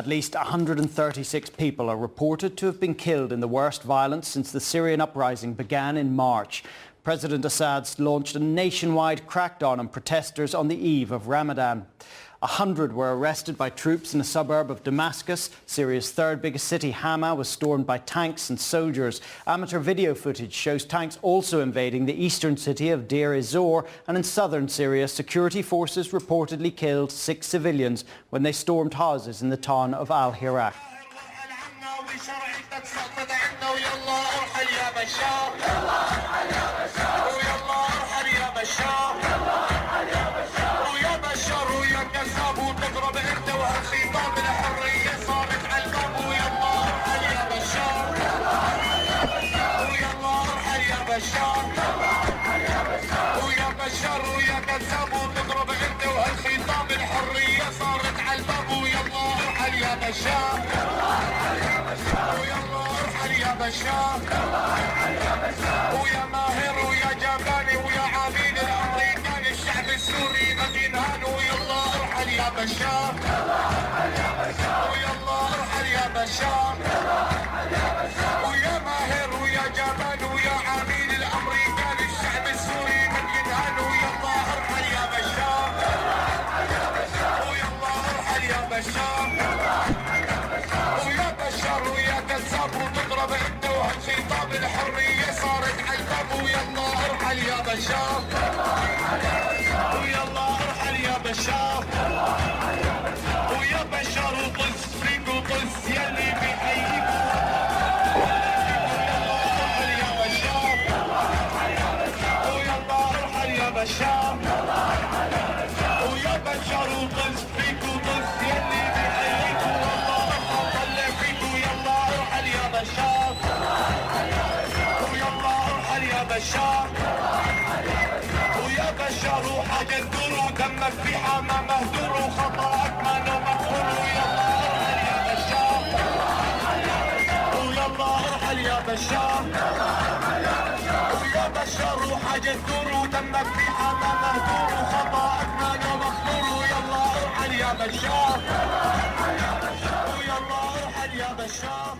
At least 136 people are reported to have been killed in the worst violence since the Syrian uprising began in March. President Assad launched a nationwide crackdown on protesters on the eve of Ramadan. A hundred were arrested by troops in a suburb of Damascus. Syria's third biggest city, Hama, was stormed by tanks and soldiers. Amateur video footage shows tanks also invading the eastern city of Deir ez-Zor. And in southern Syria, security forces reportedly killed six civilians when they stormed houses in the town of Al-Hirak. بشار ويلا ارحل يا بشار ويا ماهر ويا جباني ويا الشعب السوري ينهان ويلا ارحل يا بشار ويلا ارحل يا بشار أرحل يا بشار. أرحل يا بشار. ويا بشار وطز بشار. ويا بشار. وطز فيك وطز يلي بيحييك والله أرحل يا بشار. ويلا أرحل يا بشار. تدور ودمك في حمى مهدور وخطأك ما له مغفور ويلا ارحل يا بشار ويلا ارحل يا بشار ويا بشار وحاجة تدور ودمك في حمى مهدور وخطأك ما له مغفور ويلا ارحل يا بشار ويلا ارحل يا بشار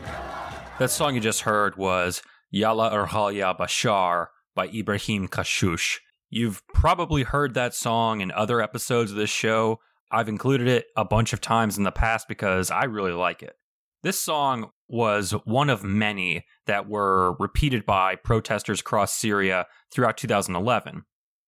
That song you just heard was Yalla Erhalya Bashar by Ibrahim Kashush. You've probably heard that song in other episodes of this show. I've included it a bunch of times in the past because I really like it. This song was one of many that were repeated by protesters across Syria throughout 2011.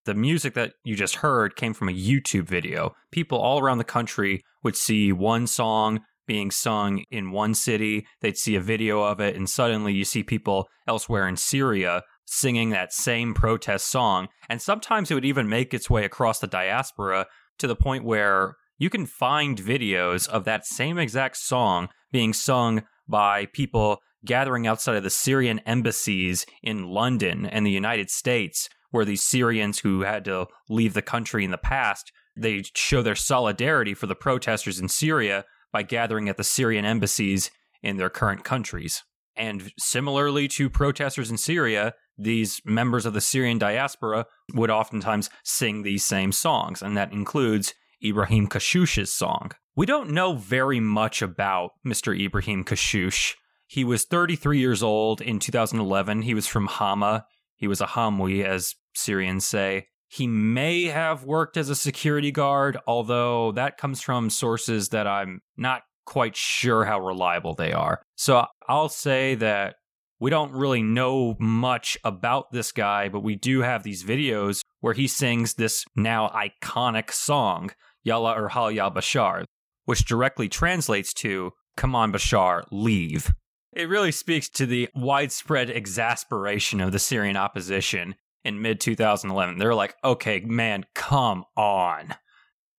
The music that you just heard came from a YouTube video. People all around the country would see one song being sung in one city, they'd see a video of it, and suddenly you see people elsewhere in Syria singing that same protest song. And sometimes it would even make its way across the diaspora to the point where you can find videos of that same exact song being sung by people gathering outside of the Syrian embassies in London and the United States, where these Syrians who had to leave the country in the past, they show their solidarity for the protesters in Syria by gathering at the Syrian embassies in their current countries. And similarly to protesters in Syria, these members of the Syrian diaspora would oftentimes sing these same songs, and that includes Ibrahim Kashush's song. We don't know very much about Mr. Ibrahim Kashush. He was 33 years old in 2011. He was from Hama. He was a Hamwi, as Syrians say. He may have worked as a security guard, although that comes from sources that I'm not quite sure how reliable they are. So I'll say that we don't really know much about this guy, but we do have these videos where he sings this now iconic song, Yalla Erhal Ya Bashar, which directly translates to Come on, Bashar, leave. It really speaks to the widespread exasperation of the Syrian opposition in mid 2011. They're like, okay, man, come on.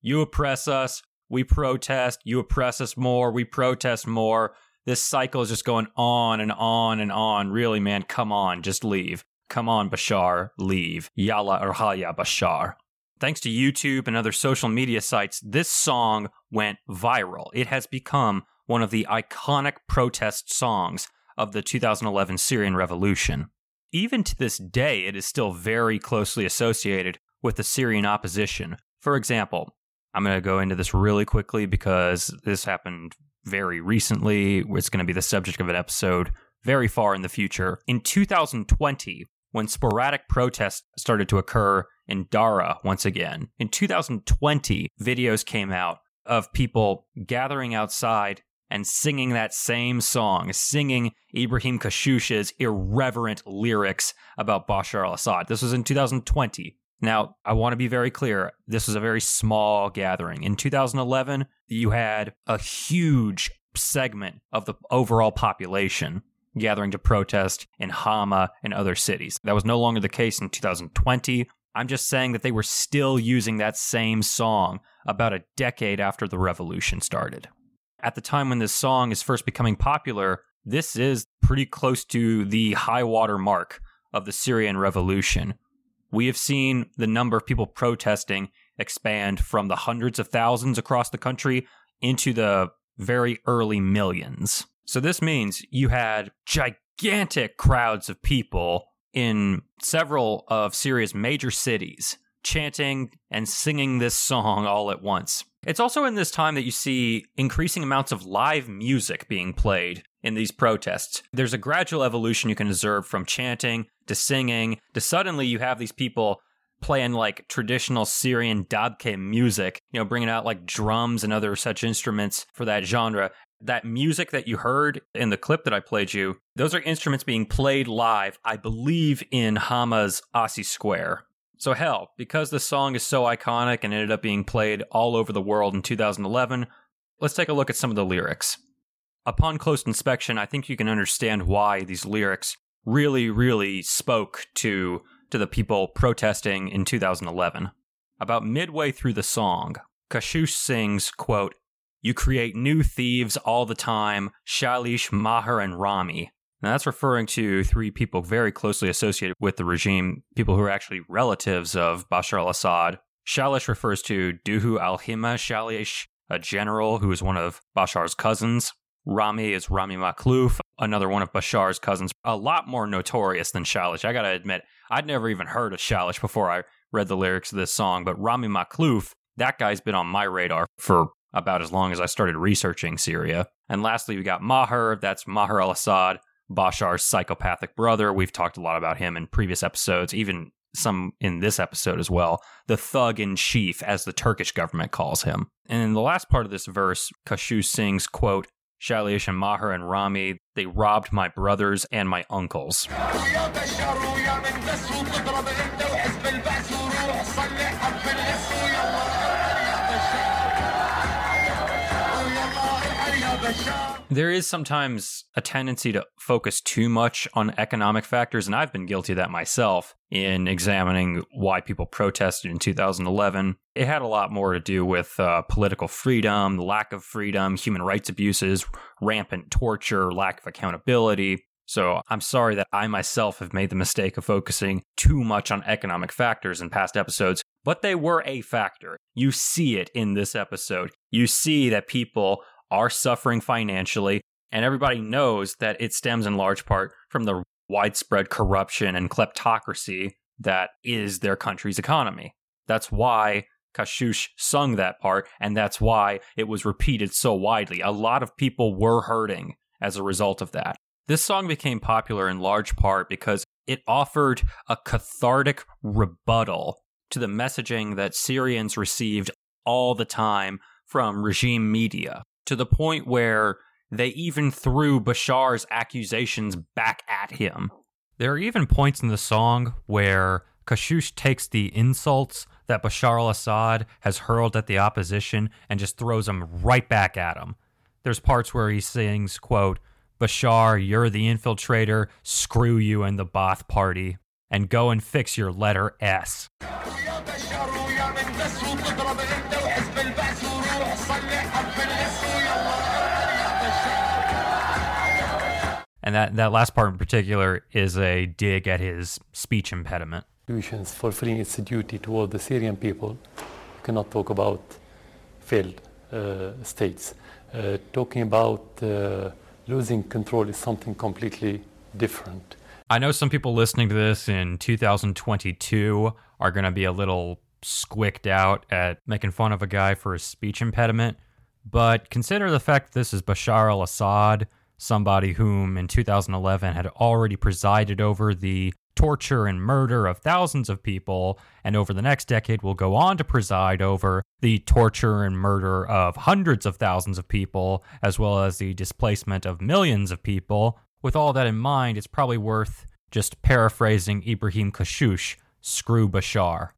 You oppress us, we protest. You oppress us more, we protest more. This cycle is just going on and on and on. Really, man, come on, just leave. Come on, Bashar, leave. Yalla Erhaya Bashar. Thanks to YouTube and other social media sites, this song went viral. It has become one of the iconic protest songs of the 2011 Syrian revolution. Even to this day, it is still very closely associated with the Syrian opposition. For example, I'm going to go into this really quickly because this happened very recently. It's going to be the subject of an episode very far in the future. In 2020, when sporadic protests started to occur in Daraa once again, in 2020, videos came out of people gathering outside and singing that same song, singing Ibrahim Kashush's irreverent lyrics about Bashar al Assad. This was in 2020. Now, I want to be very clear. This was a very small gathering. In 2011, you had a huge segment of the overall population gathering to protest in Hama and other cities. That was no longer the case in 2020. I'm just saying that they were still using that same song about a decade after the revolution started at the time when this song is first becoming popular, this is pretty close to the high water mark of the Syrian revolution. We have seen the number of people protesting expand from the hundreds of thousands across the country into the very early millions. So this means you had gigantic crowds of people in several of Syria's major cities chanting and singing this song all at once. It's also in this time that you see increasing amounts of live music being played in these protests. There's a gradual evolution you can observe from chanting to singing to suddenly you have these people playing like traditional Syrian dabke music, you know, bringing out like drums and other such instruments for that genre. That music that you heard in the clip that I played you, those are instruments being played live, I believe, in Hama's Assi Square. So, hell, because the song is so iconic and ended up being played all over the world in 2011, let's take a look at some of the lyrics. Upon close inspection, I think you can understand why these lyrics really, really spoke to, to the people protesting in 2011. About midway through the song, Kashush sings, quote, You create new thieves all the time, Shalish, Maher, and Rami. Now, that's referring to three people very closely associated with the regime, people who are actually relatives of Bashar al Assad. Shalish refers to Dhu al Himma Shalish, a general who is one of Bashar's cousins. Rami is Rami Makhlouf, another one of Bashar's cousins, a lot more notorious than Shalish. I gotta admit, I'd never even heard of Shalish before I read the lyrics of this song, but Rami Makhlouf, that guy's been on my radar for about as long as I started researching Syria. And lastly, we got Maher, that's Maher al Assad, Bashar's psychopathic brother. We've talked a lot about him in previous episodes, even some in this episode as well. The thug in chief, as the Turkish government calls him. And in the last part of this verse, Kashush sings, quote, Shalish and Maher and Rami, they robbed my brothers and my uncles. There is sometimes a tendency to focus too much on economic factors, and I've been guilty of that myself in examining why people protested in 2011. It had a lot more to do with uh, political freedom, the lack of freedom, human rights abuses, rampant torture, lack of accountability. So I'm sorry that I myself have made the mistake of focusing too much on economic factors in past episodes, but they were a factor. You see it in this episode. You see that people are suffering financially, and everybody knows that it stems in large part from the widespread corruption and kleptocracy that is their country's economy. That's why Kashush sung that part, and that's why it was repeated so widely. A lot of people were hurting as a result of that. This song became popular in large part because it offered a cathartic rebuttal to the messaging that Syrians received all the time from regime media to the point where they even threw Bashar's accusations back at him. There are even points in the song where Kashush takes the insults that Bashar al Assad has hurled at the opposition and just throws them right back at him. There's parts where he sings, quote, Bashar, you're the infiltrator, screw you and the Ba'ath Party, and go and fix your letter S. And that, that last part in particular is a dig at his speech impediment. Fulfilling its duty toward the Syrian people. You cannot talk about failed uh, states. Uh, talking about uh, losing control is something completely different. I know some people listening to this in 2022 are going to be a little squicked out at making fun of a guy for a speech impediment, But consider the fact this is Bashar al Assad, somebody whom in 2011 had already presided over the torture and murder of thousands of people, and over the next decade will go on to preside over the torture and murder of hundreds of thousands of people, as well as the displacement of millions of people. With all that in mind, it's probably worth just paraphrasing Ibrahim Kashush, screw Bashar.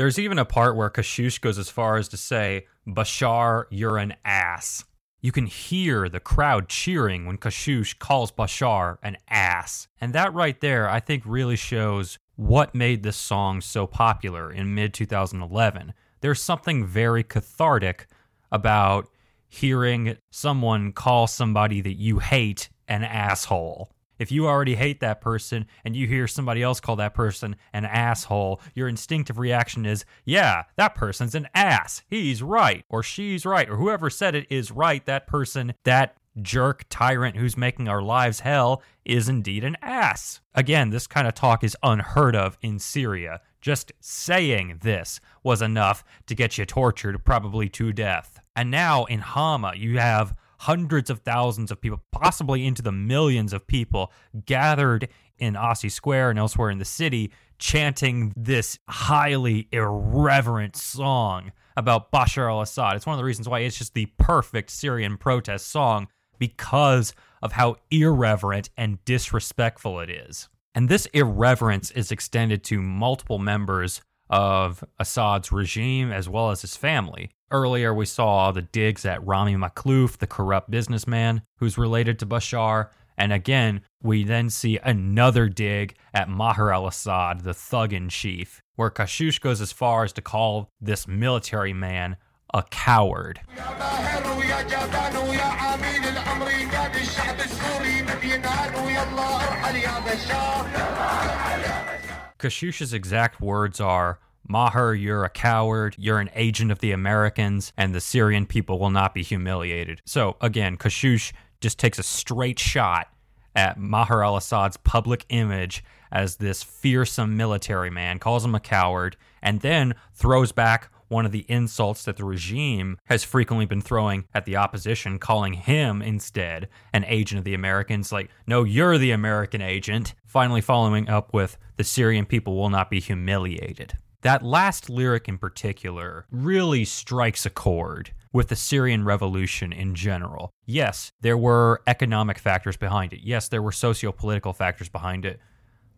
There's even a part where Kashush goes as far as to say, Bashar, you're an ass. You can hear the crowd cheering when Kashush calls Bashar an ass. And that right there, I think, really shows what made this song so popular in mid 2011. There's something very cathartic about hearing someone call somebody that you hate an asshole. If you already hate that person and you hear somebody else call that person an asshole, your instinctive reaction is, yeah, that person's an ass. He's right, or she's right, or whoever said it is right. That person, that jerk tyrant who's making our lives hell, is indeed an ass. Again, this kind of talk is unheard of in Syria. Just saying this was enough to get you tortured, probably to death. And now in Hama, you have hundreds of thousands of people, possibly into the millions of people, gathered in Assi Square and elsewhere in the city, chanting this highly irreverent song about Bashar al Assad. It's one of the reasons why it's just the perfect Syrian protest song because of how irreverent and disrespectful it is. And this irreverence is extended to multiple members of Assad's regime as well as his family. Earlier, we saw the digs at Rami Makhlouf, the corrupt businessman who's related to Bashar. And again, we then see another dig at Maher al Assad, the thug in chief, where Kashush goes as far as to call this military man a coward. Kashush's exact words are Maher, you're a coward, you're an agent of the Americans, and the Syrian people will not be humiliated. So, again, Kashush just takes a straight shot at Maher al Assad's public image as this fearsome military man, calls him a coward, and then throws back one of the insults that the regime has frequently been throwing at the opposition, calling him instead an agent of the Americans. Like, no, you're the American agent. Finally, following up with the Syrian people will not be humiliated. That last lyric in particular really strikes a chord with the Syrian revolution in general. Yes, there were economic factors behind it. Yes, there were socio political factors behind it.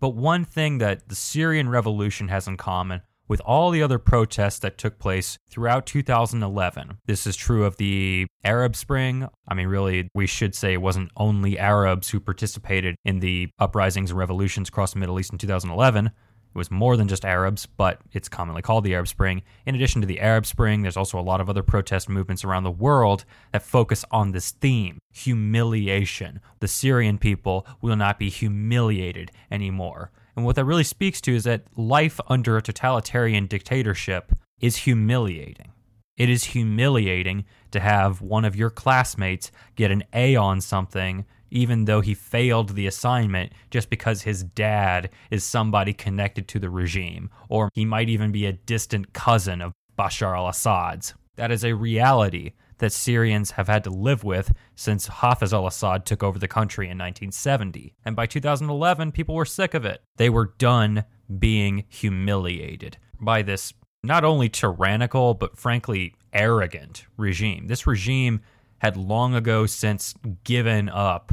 But one thing that the Syrian revolution has in common with all the other protests that took place throughout 2011. This is true of the Arab Spring. I mean, really, we should say it wasn't only Arabs who participated in the uprisings and revolutions across the Middle East in 2011. It was more than just Arabs, but it's commonly called the Arab Spring. In addition to the Arab Spring, there's also a lot of other protest movements around the world that focus on this theme humiliation. The Syrian people will not be humiliated anymore. And what that really speaks to is that life under a totalitarian dictatorship is humiliating. It is humiliating to have one of your classmates get an A on something, even though he failed the assignment, just because his dad is somebody connected to the regime, or he might even be a distant cousin of Bashar al Assad's. That is a reality that Syrians have had to live with since Hafiz al Assad took over the country in 1970. And by 2011, people were sick of it. They were done being humiliated by this not only tyrannical, but frankly arrogant regime. This regime had long ago since given up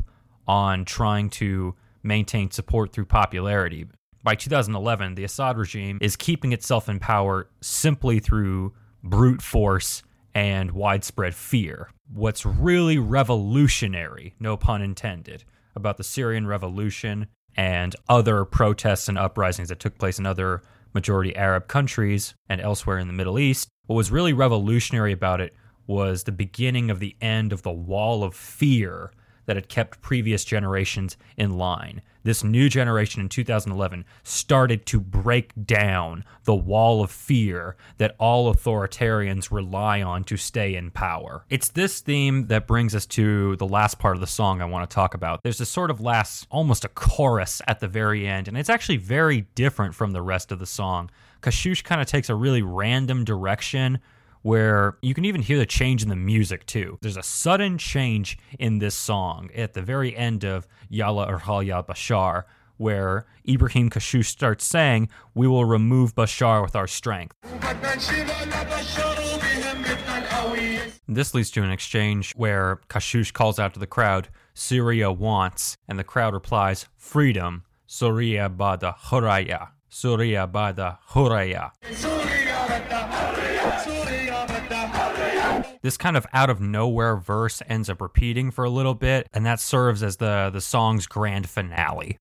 on trying to maintain support through popularity. By 2011, the Assad regime is keeping itself in power simply through brute force and widespread fear. What's really revolutionary, no pun intended, about the Syrian revolution and other protests and uprisings that took place in other majority Arab countries and elsewhere in the Middle East, what was really revolutionary about it was the beginning of the end of the wall of fear that had kept previous generations in line. this new generation in 2011 started to break down the wall of fear that all authoritarians rely on to stay in power. It's this theme that brings us to the last part of the song I want to talk about. There's a sort of last, almost a chorus at the very end, and it's actually very different from the rest of the song. Kashush kind of takes a really random direction where you can even hear the change in the music too. There's a sudden change in this song at the very end of Yalla Irhal Ya Bashar, where Ibrahim Kashush starts saying, We will remove Bashar with our strength. This leads to an exchange where Kashush calls out to the crowd, Syria wants, and the crowd replies, Freedom, Surya Bada Huraya. Surya Bada Huraya. This kind of out of nowhere verse ends up repeating for a little bit, and that serves as the, the song's grand finale.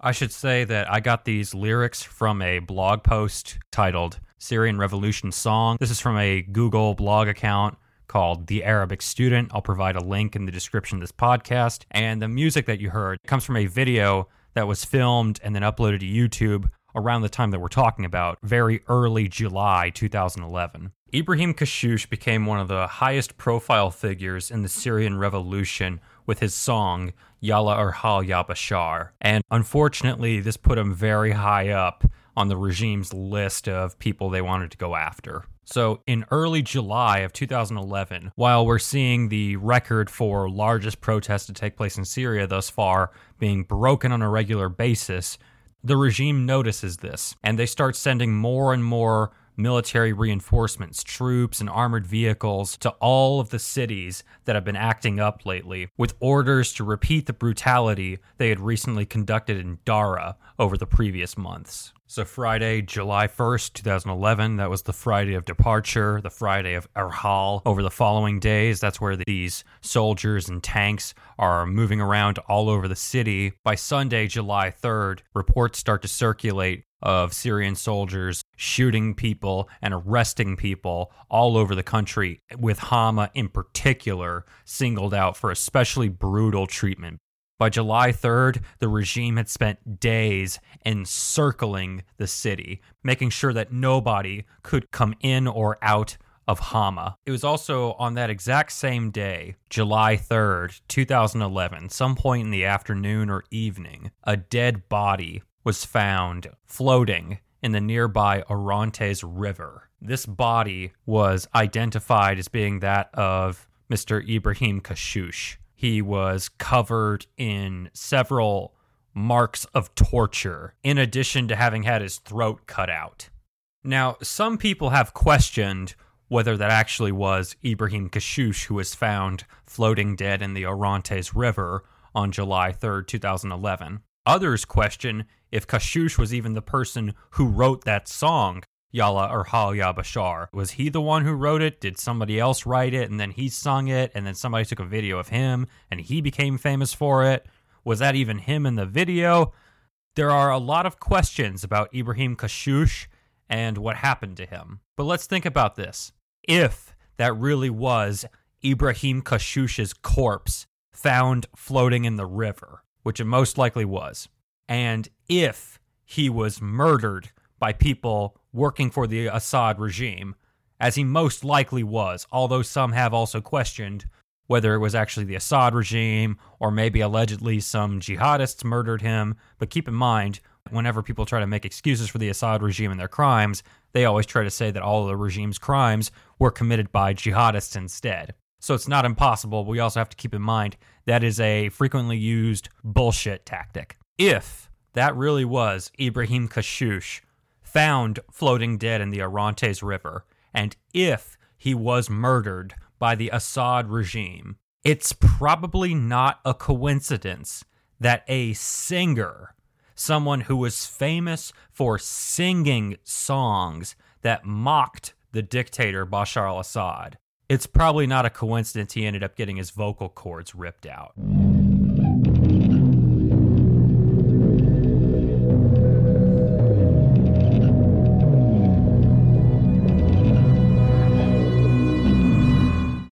I should say that I got these lyrics from a blog post titled Syrian Revolution Song. This is from a Google blog account called The Arabic Student. I'll provide a link in the description of this podcast. And the music that you heard comes from a video that was filmed and then uploaded to YouTube around the time that we're talking about, very early July 2011. Ibrahim Kashush became one of the highest profile figures in the Syrian revolution with his song Yalla Arhal Ya Bashar. And unfortunately, this put him very high up on the regime's list of people they wanted to go after. So, in early July of 2011, while we're seeing the record for largest protests to take place in Syria thus far being broken on a regular basis, the regime notices this and they start sending more and more military reinforcements, troops, and armored vehicles to all of the cities that have been acting up lately, with orders to repeat the brutality they had recently conducted in Daraa over the previous months. So, Friday, July 1st, 2011, that was the Friday of departure, the Friday of Erhal. Over the following days, that's where these soldiers and tanks are moving around all over the city. By Sunday, July 3rd, reports start to circulate of Syrian soldiers shooting people and arresting people all over the country, with Hama in particular singled out for especially brutal treatment. By July 3rd, the regime had spent days encircling the city, making sure that nobody could come in or out of Hama. It was also on that exact same day, July 3rd, 2011, some point in the afternoon or evening, a dead body was found floating in the nearby Orontes River. This body was identified as being that of Mr. Ibrahim Kashush. He was covered in several marks of torture, in addition to having had his throat cut out. Now, some people have questioned whether that actually was Ibrahim Kashush who was found floating dead in the Orontes River on July 3rd, 2011. Others question if Kashush was even the person who wrote that song Yalla Irhal Ya Bashar. Was he the one who wrote it? Did somebody else write it and then he sung it and then somebody took a video of him and he became famous for it? Was that even him in the video? There are a lot of questions about Ibrahim Kashush and what happened to him. But let's think about this. If that really was Ibrahim Kashush's corpse found floating in the river, which it most likely was, and if he was murdered by people working for the Assad regime, as he most likely was, although some have also questioned whether it was actually the Assad regime or maybe allegedly some jihadists murdered him. But keep in mind, whenever people try to make excuses for the Assad regime and their crimes, they always try to say that all of the regime's crimes were committed by jihadists instead. So it's not impossible. but We also have to keep in mind that is a frequently used bullshit tactic. If that really was Ibrahim Kashush found floating dead in the Orontes River, and if he was murdered by the Assad regime, it's probably not a coincidence that a singer, someone who was famous for singing songs that mocked the dictator Bashar al Assad, it's probably not a coincidence he ended up getting his vocal cords ripped out.